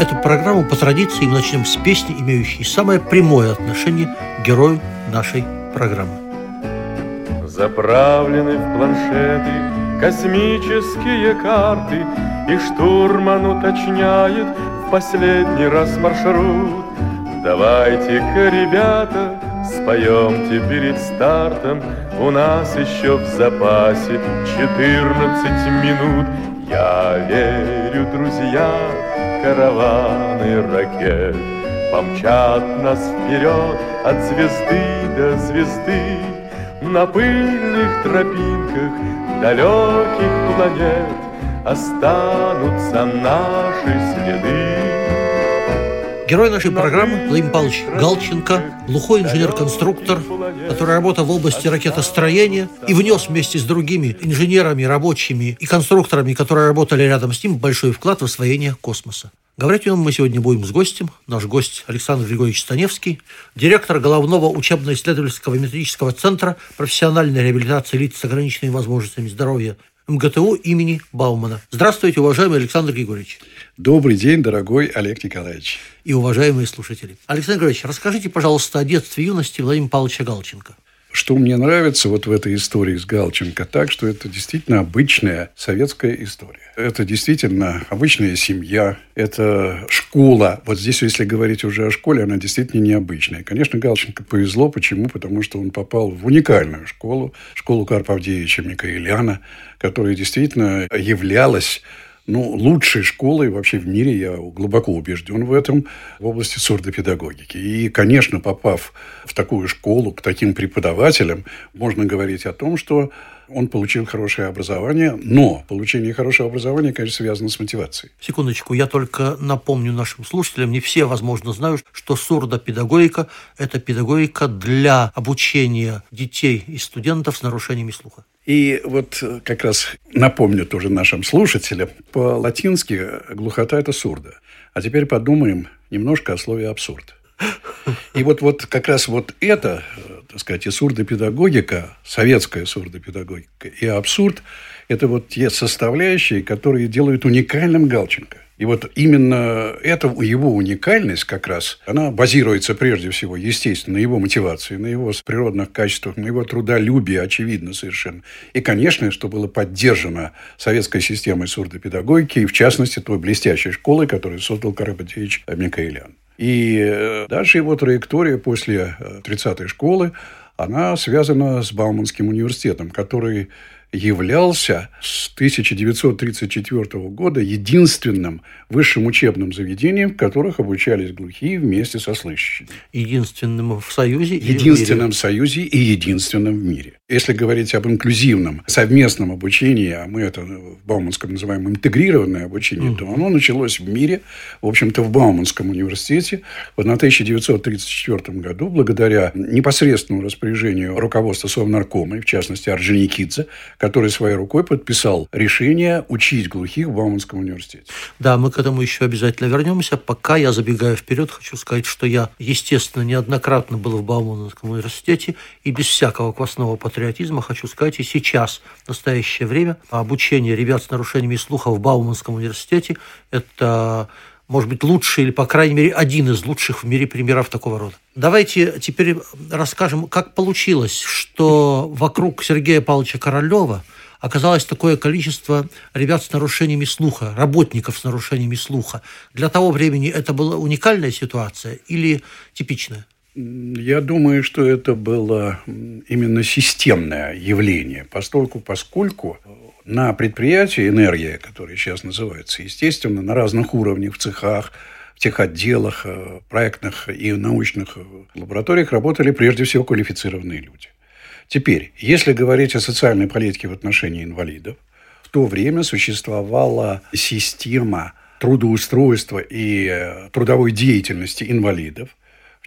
Эту программу по традиции мы начнем с песни, имеющей самое прямое отношение к герою нашей программы. Заправлены в планшеты космические карты, И штурман уточняет в последний раз маршрут. Давайте-ка, ребята, споемте перед стартом, У нас еще в запасе 14 минут. Я верю, друзья, караваны ракет Помчат нас вперед от звезды до звезды. На пыльных тропинках далеких планет Останутся наши следы Герой нашей программы Владимир Павлович Галченко, глухой инженер-конструктор, который работал в области ракетостроения и внес вместе с другими инженерами, рабочими и конструкторами, которые работали рядом с ним, большой вклад в освоение космоса. Говорить о нем мы сегодня будем с гостем. Наш гость Александр Григорьевич Станевский, директор головного учебно-исследовательского методического центра профессиональной реабилитации лиц с ограниченными возможностями здоровья МГТУ имени Баумана. Здравствуйте, уважаемый Александр Григорьевич. Добрый день, дорогой Олег Николаевич. И уважаемые слушатели. Александр Григорьевич, расскажите, пожалуйста, о детстве и юности Владимира Павловича Галченко. Что мне нравится вот в этой истории с Галченко, так что это действительно обычная советская история. Это действительно обычная семья, это школа. Вот здесь, если говорить уже о школе, она действительно необычная. Конечно, Галченко повезло. Почему? Потому что он попал в уникальную школу, школу Карпа Авдеевича Микаэляна, которая действительно являлась ну, лучшей школой вообще в мире, я глубоко убежден в этом, в области сурдопедагогики. И, конечно, попав в такую школу к таким преподавателям, можно говорить о том, что он получил хорошее образование, но получение хорошего образования, конечно, связано с мотивацией. Секундочку, я только напомню нашим слушателям, не все, возможно, знают, что сурдопедагогика – это педагогика для обучения детей и студентов с нарушениями слуха. И вот э, как раз напомню тоже нашим слушателям, по-латински глухота – это сурда. А теперь подумаем немножко о слове абсурд. И вот, вот как раз вот это, э, так сказать, и сурдопедагогика, советская сурдопедагогика, и абсурд – это вот те составляющие, которые делают уникальным Галченко – и вот именно эта его уникальность как раз, она базируется прежде всего, естественно, на его мотивации, на его природных качествах, на его трудолюбии, очевидно совершенно. И, конечно, что было поддержано советской системой сурдопедагогики, и в частности той блестящей школой, которую создал Карабатевич Микаэлян. И э, дальше его траектория после 30-й э, школы, она связана с Бауманским университетом, который являлся с 1934 года единственным высшим учебным заведением, в которых обучались глухие вместе со слышащими. Единственным в Союзе? Единственным в, в Союзе и единственным в мире. Если говорить об инклюзивном совместном обучении, а мы это в Бауманском называем интегрированное обучение, mm. то оно началось в мире, в общем-то, в Бауманском университете в 1934 году, благодаря непосредственному распоряжению руководства Совнаркома, в частности, Орджоникидзе, который своей рукой подписал решение учить глухих в Бауманском университете. Да, мы к этому еще обязательно вернемся. Пока я забегаю вперед, хочу сказать, что я, естественно, неоднократно был в Бауманском университете и без всякого квасного патриотизма хочу сказать и сейчас, в настоящее время, обучение ребят с нарушениями слуха в Бауманском университете – это может быть, лучший или, по крайней мере, один из лучших в мире примеров такого рода. Давайте теперь расскажем, как получилось, что вокруг Сергея Павловича Королева оказалось такое количество ребят с нарушениями слуха, работников с нарушениями слуха. Для того времени это была уникальная ситуация или типичная? Я думаю, что это было именно системное явление, поскольку, поскольку на предприятии «Энергия», которое сейчас называется, естественно, на разных уровнях, в цехах, в тех отделах, э, проектных и научных э, лабораториях работали прежде всего квалифицированные люди. Теперь, если говорить о социальной политике в отношении инвалидов, в то время существовала система трудоустройства и э, трудовой деятельности инвалидов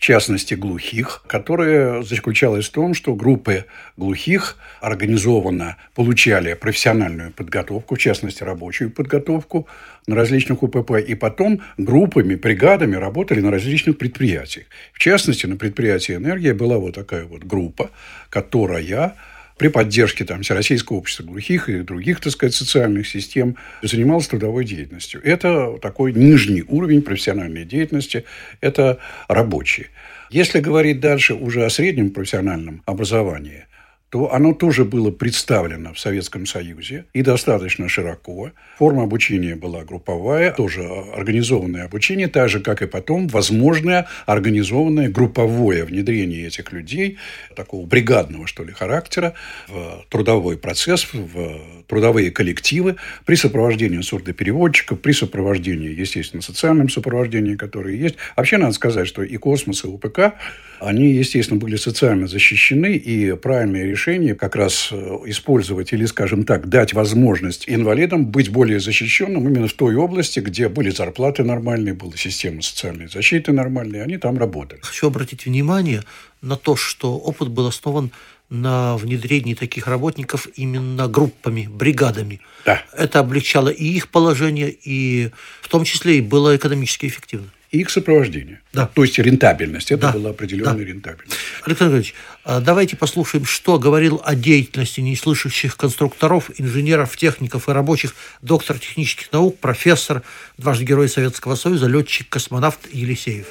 частности глухих, которая заключалась в том, что группы глухих организованно получали профессиональную подготовку, в частности рабочую подготовку на различных УПП, и потом группами, бригадами работали на различных предприятиях. В частности, на предприятии «Энергия» была вот такая вот группа, которая при поддержке там, Всероссийского общества глухих и других, так сказать, социальных систем занималась трудовой деятельностью. Это такой нижний уровень профессиональной деятельности, это рабочие. Если говорить дальше уже о среднем профессиональном образовании, то оно тоже было представлено в Советском Союзе и достаточно широко. Форма обучения была групповая, тоже организованное обучение, так же, как и потом возможное организованное групповое внедрение этих людей, такого бригадного, что ли, характера, в трудовой процесс, в трудовые коллективы при сопровождении сурдопереводчиков, при сопровождении, естественно, социальном сопровождении, которое есть. Вообще, надо сказать, что и космос, и УПК, они, естественно, были социально защищены, и правильное решение решение как раз э, использовать или, скажем так, дать возможность инвалидам быть более защищенным именно в той области, где были зарплаты нормальные, была система социальной защиты нормальная, они там работали. Хочу обратить внимание на то, что опыт был основан на внедрении таких работников именно группами, бригадами. Да. Это облегчало и их положение, и в том числе и было экономически эффективно и их сопровождение. Да. То есть рентабельность. Это да. была определенная да. рентабельность. Александр Ильич, а давайте послушаем, что говорил о деятельности неслышащих конструкторов, инженеров, техников и рабочих доктор технических наук, профессор, дважды Герой Советского Союза, летчик-космонавт Елисеев.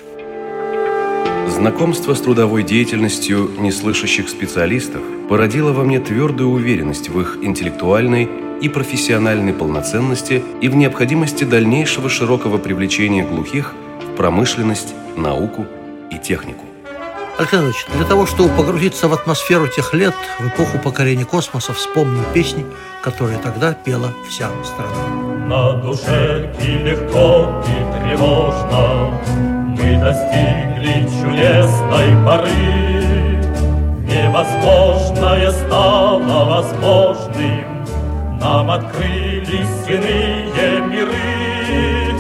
Знакомство с трудовой деятельностью неслышащих специалистов породило во мне твердую уверенность в их интеллектуальной и профессиональной полноценности и в необходимости дальнейшего широкого привлечения глухих промышленность, науку и технику. Александр Ильич, для того, чтобы погрузиться в атмосферу тех лет, в эпоху покорения космоса, вспомним песни, которые тогда пела вся страна. На душе и легко, и тревожно Мы достигли чудесной поры Невозможное стало возможным Нам открылись иные миры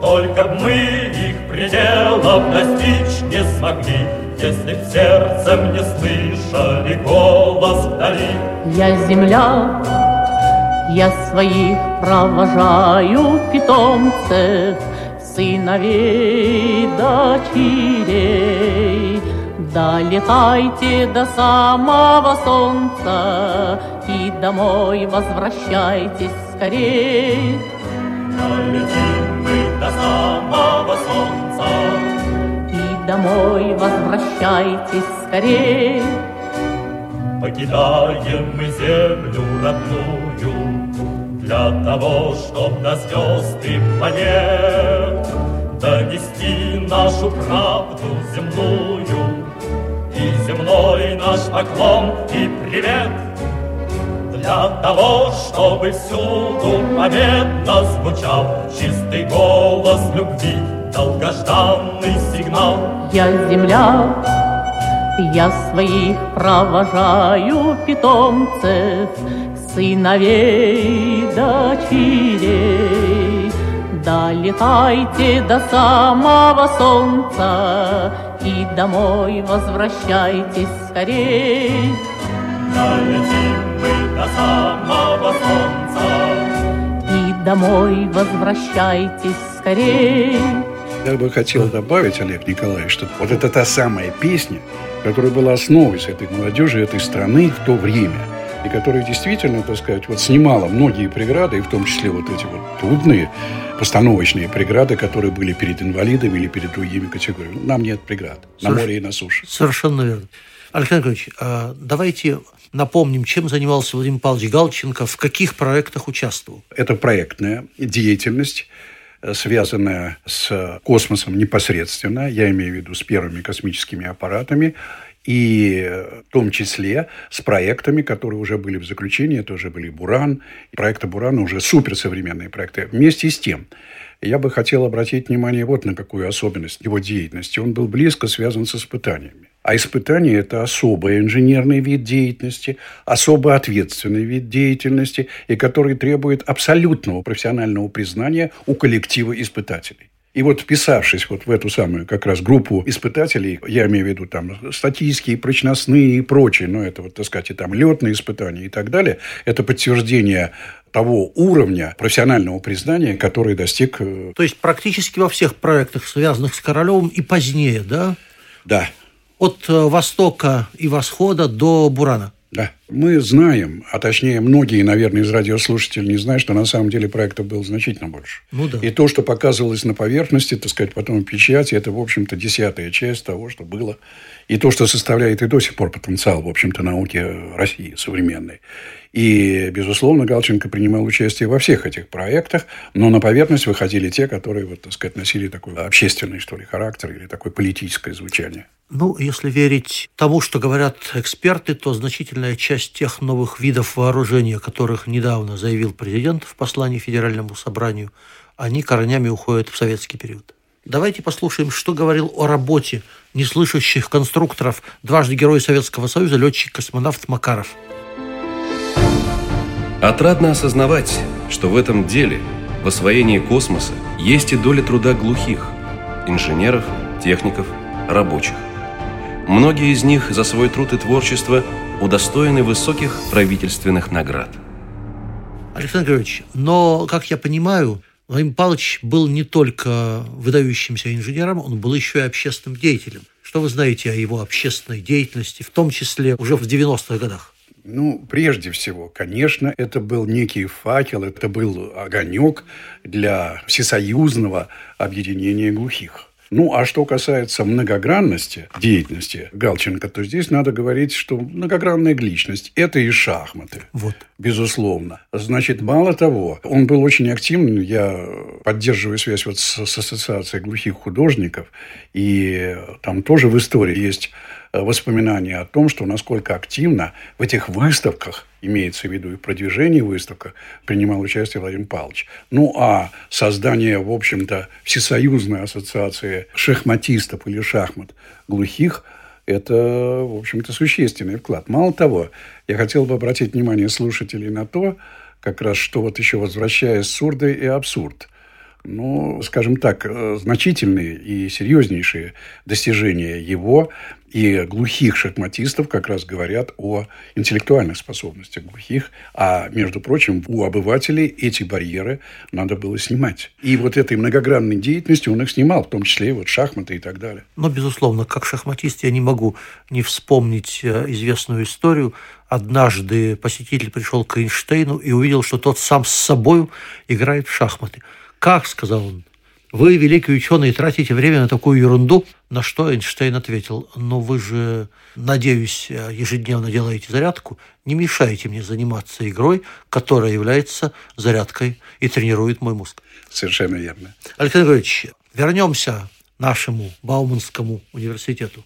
Только мы их пределов достичь не смогли, Если в сердцем не слышали голос вдали. Я земля, я своих провожаю питомцев, Сыновей, дочерей. Долетайте до самого солнца И домой возвращайтесь скорей. Долетим мы до самого солнца. Домой возвращайтесь скорее. Покидаем мы землю родную Для того, чтоб до звезд и планет Донести нашу правду земную И земной наш поклон и привет для того, чтобы всюду победно звучал Чистый голос любви, долгожданный сигнал. Я земля, я своих провожаю питомцев, Сыновей, дочерей. Долетайте до самого солнца И домой возвращайтесь скорей. Долетим мы до самого солнца. И домой возвращайтесь скорее. Я бы хотел добавить, Олег Николаевич, что вот это та самая песня, которая была основой с этой молодежи этой страны в то время, и которая действительно, так сказать, вот снимала многие преграды, и в том числе вот эти вот трудные постановочные преграды, которые были перед инвалидами или перед другими категориями. Нам нет преград на Соверш... море и на суше. Совершенно верно. Александр Николаевич, а давайте напомним, чем занимался Владимир Павлович Галченко, в каких проектах участвовал. Это проектная деятельность, связанная с космосом непосредственно, я имею в виду с первыми космическими аппаратами, и в том числе с проектами, которые уже были в заключении, это уже были «Буран», проекты «Бурана» уже суперсовременные проекты. Вместе с тем, я бы хотел обратить внимание вот на какую особенность его деятельности. Он был близко связан с испытаниями. А испытание – это особый инженерный вид деятельности, особо ответственный вид деятельности, и который требует абсолютного профессионального признания у коллектива испытателей. И вот вписавшись вот в эту самую как раз группу испытателей, я имею в виду там статистские, прочностные и прочее, но это вот, так сказать, и там летные испытания и так далее, это подтверждение того уровня профессионального признания, который достиг... э, То есть практически во всех проектах, связанных с Королевым и позднее, да? Да, От э, Востока и Восхода до Бурана. Да. Мы знаем, а точнее многие, наверное, из радиослушателей не знают, что на самом деле проектов было значительно больше. Ну да. И то, что показывалось на поверхности, так сказать, потом в печати, это, в общем-то, десятая часть того, что было. И то, что составляет и до сих пор потенциал, в общем-то, науки России современной. И, безусловно, Галченко принимал участие во всех этих проектах, но на поверхность выходили те, которые, вот, так сказать, носили такой общественный, что ли, характер или такое политическое звучание. Ну, если верить тому, что говорят эксперты, то значительная часть тех новых видов вооружения, о которых недавно заявил президент в послании Федеральному собранию, они корнями уходят в советский период. Давайте послушаем, что говорил о работе неслышащих конструкторов дважды Герой Советского Союза летчик-космонавт Макаров. Отрадно осознавать, что в этом деле, в освоении космоса, есть и доля труда глухих – инженеров, техников, рабочих. Многие из них за свой труд и творчество удостоены высоких правительственных наград. Александр Григорьевич, но, как я понимаю, Владимир Павлович был не только выдающимся инженером, он был еще и общественным деятелем. Что вы знаете о его общественной деятельности, в том числе уже в 90-х годах? Ну, прежде всего, конечно, это был некий факел, это был огонек для всесоюзного объединения глухих. Ну, а что касается многогранности деятельности Галченко, то здесь надо говорить, что многогранная личность – это и шахматы. Вот. Безусловно. Значит, мало того, он был очень активным. Я поддерживаю связь вот с, с Ассоциацией глухих художников. И там тоже в истории есть воспоминания о том, что насколько активно в этих выставках, имеется в виду и продвижение выставка, принимал участие Владимир Павлович. Ну, а создание, в общем-то, Всесоюзной ассоциации шахматистов или шахмат глухих – это, в общем-то, существенный вклад. Мало того, я хотел бы обратить внимание слушателей на то, как раз, что вот еще возвращаясь сурды и абсурд – ну, скажем так, э, значительные и серьезнейшие достижения его и глухих шахматистов как раз говорят о интеллектуальных способностях глухих. А, между прочим, у обывателей эти барьеры надо было снимать. И вот этой многогранной деятельностью он их снимал, в том числе и вот шахматы и так далее. Но, безусловно, как шахматист я не могу не вспомнить э, известную историю. Однажды посетитель пришел к Эйнштейну и увидел, что тот сам с собой играет в шахматы. «Как?» – сказал он. «Вы, великий ученый, тратите время на такую ерунду?» На что Эйнштейн ответил, «Ну вы же, надеюсь, ежедневно делаете зарядку. Не мешайте мне заниматься игрой, которая является зарядкой и тренирует мой мозг». Совершенно верно. Александр Григорьевич, вернемся нашему Бауманскому университету.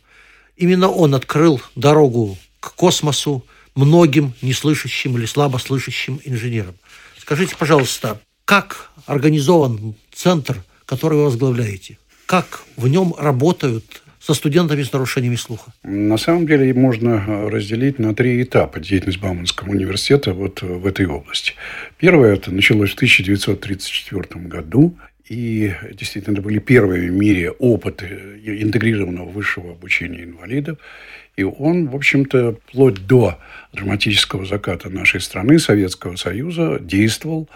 Именно он открыл дорогу к космосу многим неслышащим или слабослышащим инженерам. Скажите, пожалуйста, как организован центр, который вы возглавляете? Как в нем работают со студентами с нарушениями слуха? На самом деле можно разделить на три этапа деятельность Бауманского университета вот в этой области. Первое это началось в 1934 году. И действительно, это были первые в мире опыты интегрированного высшего обучения инвалидов. И он, в общем-то, вплоть до драматического заката нашей страны, Советского Союза, действовал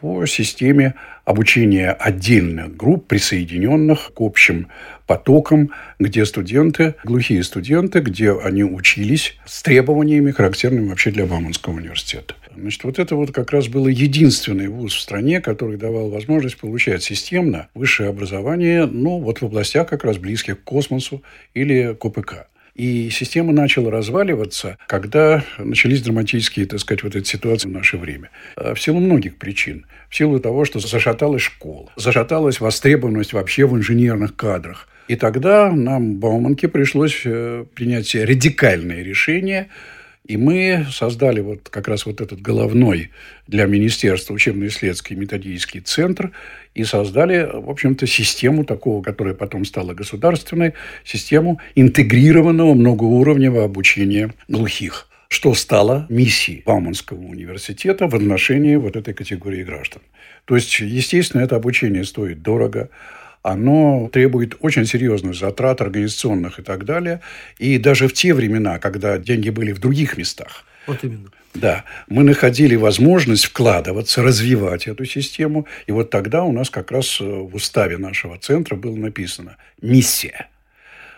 по системе обучения отдельных групп, присоединенных к общим потокам, где студенты, глухие студенты, где они учились с требованиями, характерными вообще для Бауманского университета. Значит, вот это вот как раз был единственный вуз в стране, который давал возможность получать системно высшее образование, ну, вот в областях как раз близких к космосу или к ОПК. И система начала разваливаться, когда начались драматические, так сказать, вот эти ситуации в наше время. В силу многих причин. В силу того, что зашаталась школа, зашаталась востребованность вообще в инженерных кадрах. И тогда нам, Бауманке, пришлось принять радикальное решение И мы создали вот как раз вот этот головной для Министерства учебно-исследовательский методический центр и создали, в общем-то, систему такого, которая потом стала государственной, систему интегрированного многоуровневого обучения глухих что стало миссией Бауманского университета в отношении вот этой категории граждан. То есть, естественно, это обучение стоит дорого, оно требует очень серьезных затрат организационных и так далее. И даже в те времена, когда деньги были в других местах, вот именно. Да, мы находили возможность вкладываться, развивать эту систему. И вот тогда у нас как раз в уставе нашего центра было написано «миссия».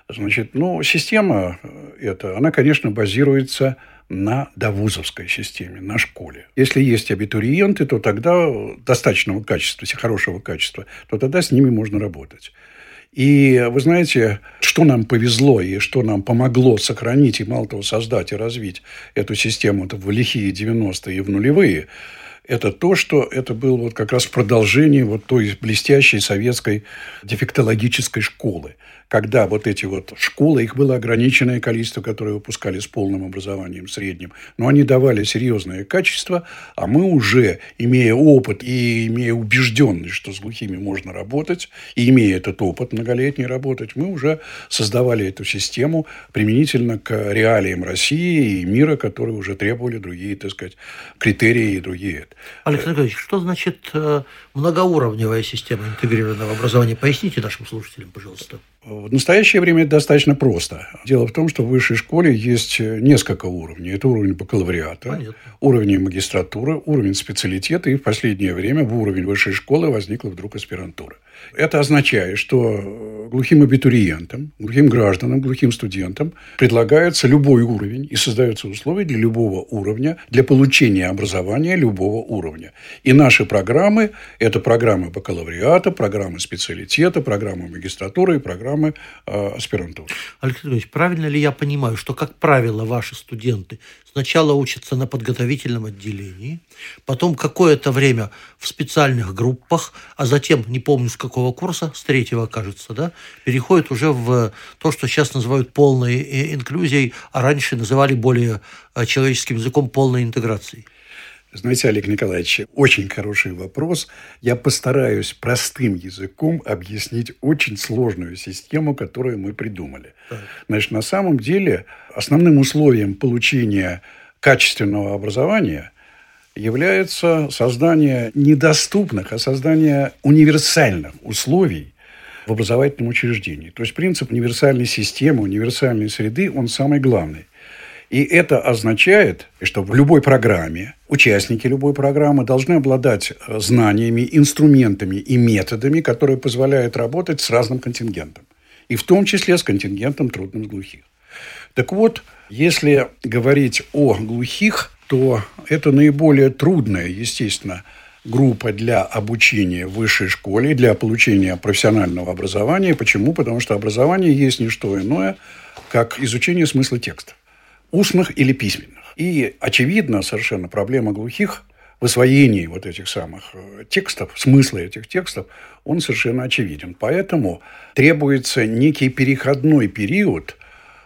Значит, ну, система эта, она, конечно, базируется на довузовской системе, на школе. Если есть абитуриенты, то тогда достаточного качества, хорошего качества, то тогда с ними можно работать. И вы знаете, что нам повезло и что нам помогло сохранить и мало того создать и развить эту систему в лихие 90-е и в нулевые – это то, что это было вот как раз в продолжении вот той блестящей советской дефектологической школы, когда вот эти вот школы, их было ограниченное количество, которые выпускали с полным образованием средним, но они давали серьезное качество, а мы уже, имея опыт и имея убежденность, что с глухими можно работать, и имея этот опыт многолетний работать, мы уже создавали эту систему применительно к реалиям России и мира, которые уже требовали другие, так сказать, критерии и другие Александр Николаевич, что значит э, многоуровневая система интегрированного образования? Поясните нашим слушателям, пожалуйста. В настоящее время это достаточно просто. Дело в том, что в высшей школе есть несколько уровней. Это уровень бакалавриата, Понятно. уровень магистратуры, уровень специалитета, и в последнее время в уровень высшей школы возникла вдруг аспирантура. Это означает, что глухим абитуриентам, глухим гражданам, глухим студентам предлагается любой уровень и создаются условия для любого уровня, для получения образования любого уровня. И наши программы – это программы бакалавриата, программы специалитета, программы магистратуры и программы э, аспирантуры. Александр Ильич, правильно ли я понимаю, что, как правило, ваши студенты сначала учатся на подготовительном отделении, потом какое-то время в специальных группах, а затем, не помню с какого курса, с третьего, кажется, да, переходят уже в то, что сейчас называют полной э, инклюзией, а раньше называли более э, человеческим языком полной интеграцией. Знаете, Олег Николаевич, очень хороший вопрос. Я постараюсь простым языком объяснить очень сложную систему, которую мы придумали. Так. Значит, на самом деле основным условием получения качественного образования является создание недоступных, а создание универсальных условий в образовательном учреждении. То есть принцип универсальной системы, универсальной среды, он самый главный. И это означает, что в любой программе, участники любой программы должны обладать э, знаниями, инструментами и методами, которые позволяют работать с разным контингентом. И в том числе с контингентом трудных глухих. Так вот, если говорить о глухих, то это наиболее трудная, естественно, группа для обучения в высшей школе, для получения профессионального образования. Почему? Потому что образование есть не что иное, как изучение смысла текста устных или письменных. И, очевидно, совершенно проблема глухих в освоении вот этих самых э, текстов, смысла этих текстов, он совершенно очевиден. Поэтому требуется некий переходной период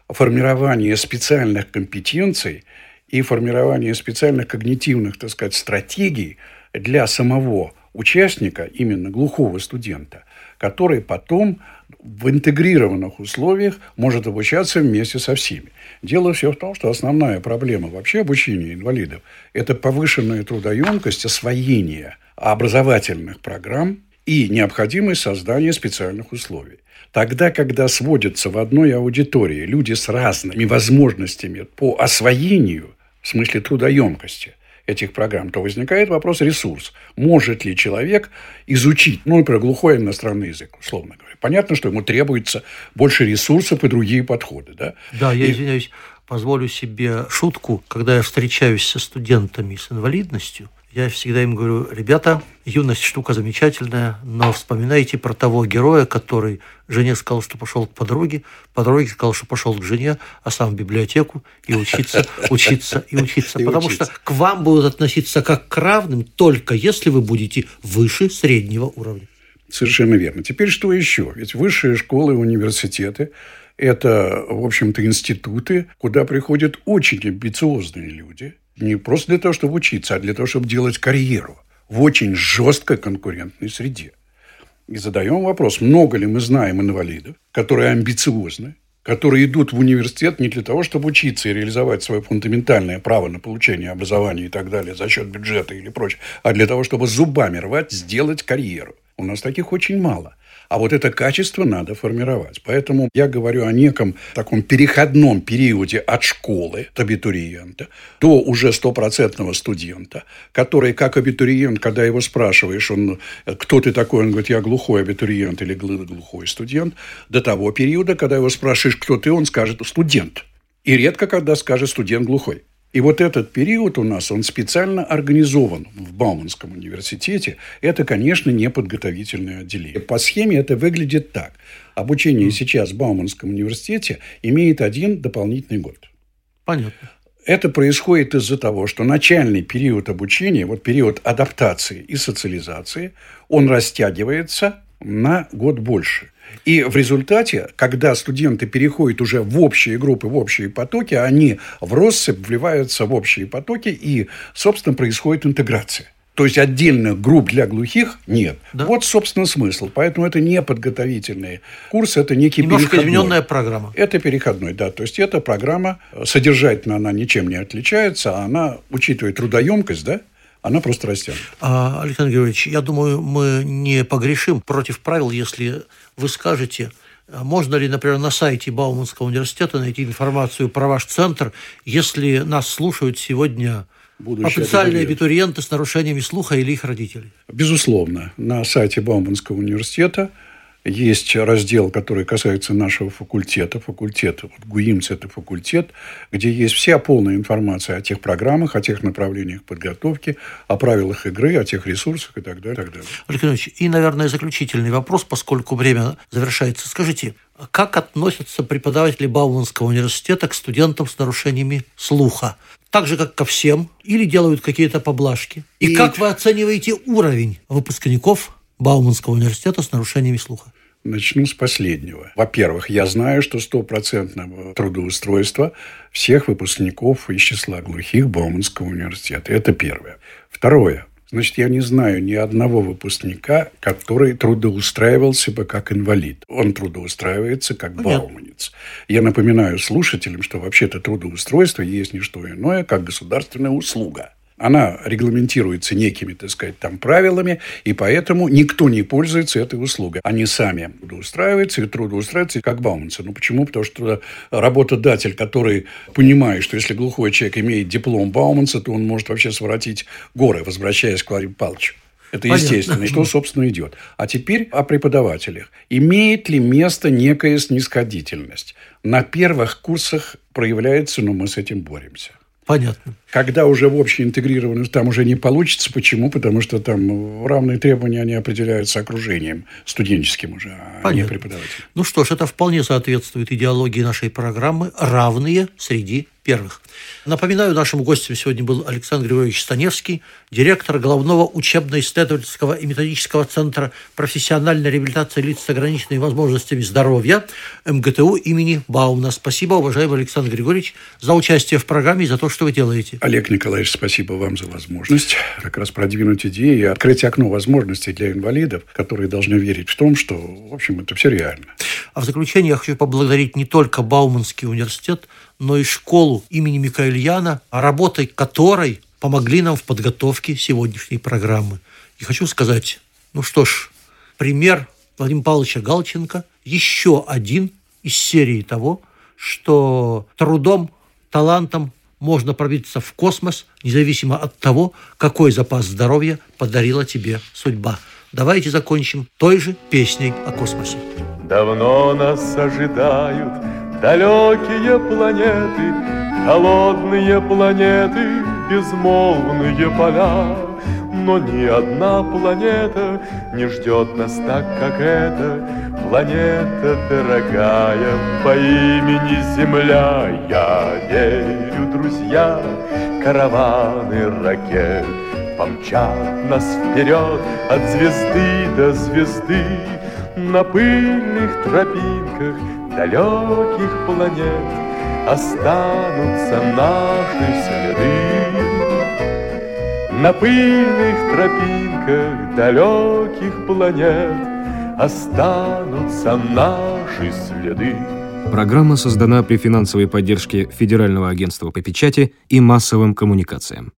формирования специальных компетенций и формирования специальных когнитивных, так сказать, стратегий для самого участника, именно глухого студента, который потом в интегрированных условиях может обучаться вместе со всеми. Дело все в том, что основная проблема вообще обучения инвалидов – это повышенная трудоемкость освоения образовательных программ и необходимость создания специальных условий. Тогда, когда сводятся в одной аудитории люди с разными возможностями по освоению, в смысле трудоемкости – этих программ, то возникает вопрос ресурс. Может ли человек изучить, ну, например, глухой иностранный язык, условно говоря. Понятно, что ему требуется больше ресурсов и другие подходы. Да, да я и... извиняюсь, позволю себе шутку. Когда я встречаюсь со студентами с инвалидностью, я всегда им говорю, ребята, юность штука замечательная, но вспоминайте про того героя, который жене сказал, что пошел к подруге, подруге сказал, что пошел к жене, а сам в библиотеку и учиться, учиться и учиться. И Потому учиться. что к вам будут относиться как к равным, только если вы будете выше среднего уровня. Совершенно верно. Теперь что еще? Ведь высшие школы и университеты Это, в общем-то, институты, куда приходят очень амбициозные люди. Не просто для того, чтобы учиться, а для того, чтобы делать карьеру в очень жесткой конкурентной среде. И задаем вопрос, много ли мы знаем инвалидов, которые амбициозны, которые идут в университет не для того, чтобы учиться и реализовать свое фундаментальное право на получение образования и так далее за счет бюджета или прочее, а для того, чтобы зубами рвать, сделать карьеру. У нас таких очень мало – а вот это качество надо формировать. Поэтому я говорю о неком таком переходном периоде от школы, от абитуриента, до уже стопроцентного студента, который, как абитуриент, когда его спрашиваешь, он, кто ты такой, он говорит, я глухой абитуриент или глухой студент, до того периода, когда его спрашиваешь, кто ты, он скажет студент. И редко, когда скажет студент глухой. И вот этот период у нас, он специально организован в Бауманском университете. Это, конечно, не подготовительное отделение. По схеме это выглядит так. Обучение сейчас в Бауманском университете имеет один дополнительный год. Понятно. Это происходит из-за того, что начальный период обучения, вот период адаптации и социализации, он растягивается на год больше. И в результате, когда студенты переходят уже в общие группы, в общие потоки, они в россыпь вливаются в общие потоки, и, собственно, происходит интеграция. То есть отдельных групп для глухих нет. Да. Вот, собственно, смысл. Поэтому это не подготовительный курс, это некий Немножко переходной. измененная программа. Это переходной, да. То есть, эта программа, содержательно она ничем не отличается, а она, учитывая трудоемкость, да, она просто растет. А, Александр Георгиевич, я думаю, мы не погрешим против правил, если вы скажете, а можно ли, например, на сайте Бауманского университета найти информацию про ваш центр, если нас слушают сегодня Будущие потенциальные абитуриенты с нарушениями слуха или их родители? Безусловно. На сайте Бауманского университета есть раздел, который касается нашего факультета. Факультет, вот ГУИМС – это факультет, где есть вся полная информация о тех программах, о тех направлениях подготовки, о правилах игры, о тех ресурсах и так далее. И, так далее. Александр и, наверное, заключительный вопрос, поскольку время завершается. Скажите, как относятся преподаватели Бауманского университета к студентам с нарушениями слуха? Так же, как ко всем? Или делают какие-то поблажки? И, и как вы оцениваете уровень выпускников Бауманского университета с нарушениями слуха? Начну с последнего. Во-первых, я знаю, что стопроцентного трудоустройства всех выпускников из числа глухих Бауманского университета. Это первое. Второе. Значит, я не знаю ни одного выпускника, который трудоустраивался бы как инвалид. Он трудоустраивается как Понятно. бауманец. Я напоминаю слушателям, что вообще-то трудоустройство есть не что иное, как государственная услуга. Она регламентируется некими, так сказать, там правилами, и поэтому никто не пользуется этой услугой. Они сами трудоустраиваются и трудоустраиваются как бауманцы. Ну, почему? Потому что работодатель, который понимает, что если глухой человек имеет диплом бауманца, то он может вообще своротить горы, возвращаясь к Владимиру Павловичу. Это естественно, и что, собственно, идет. А теперь о преподавателях. Имеет ли место некая снисходительность? На первых курсах проявляется, но мы с этим боремся. Понятно. Когда уже в общей интегрированность там уже не получится. Почему? Потому что там равные требования, они определяются окружением студенческим уже, а Понятно. не преподавателем. Ну что ж, это вполне соответствует идеологии нашей программы «Равные среди первых». Напоминаю, нашим гостем сегодня был Александр Григорьевич Станевский, директор Головного учебно-исследовательского и методического центра профессиональной реабилитации лиц с ограниченными возможностями здоровья МГТУ имени Баумна. Спасибо, уважаемый Александр Григорьевич, за участие в программе и за то, что вы делаете. Олег Николаевич, спасибо вам за возможность как раз продвинуть идеи и открыть окно возможностей для инвалидов, которые должны верить в том, что, в общем, это все реально. А в заключение я хочу поблагодарить не только Бауманский университет, но и школу имени Микаэляна, работой которой помогли нам в подготовке сегодняшней программы. И хочу сказать, ну что ж, пример Владимира Павловича Галченко еще один из серии того, что трудом, талантом можно пробиться в космос, независимо от того, какой запас здоровья подарила тебе судьба. Давайте закончим той же песней о космосе. Давно нас ожидают далекие планеты, холодные планеты, безмолвные поля. Но ни одна планета не ждет нас так, как эта Планета дорогая по имени Земля. Я верю, друзья, караваны ракет Помчат нас вперед от звезды до звезды На пыльных тропинках далеких планет Останутся наши следы На пыльных тропинках далеких планет Останутся наши следы Программа создана при финансовой поддержке Федерального агентства по печати и массовым коммуникациям.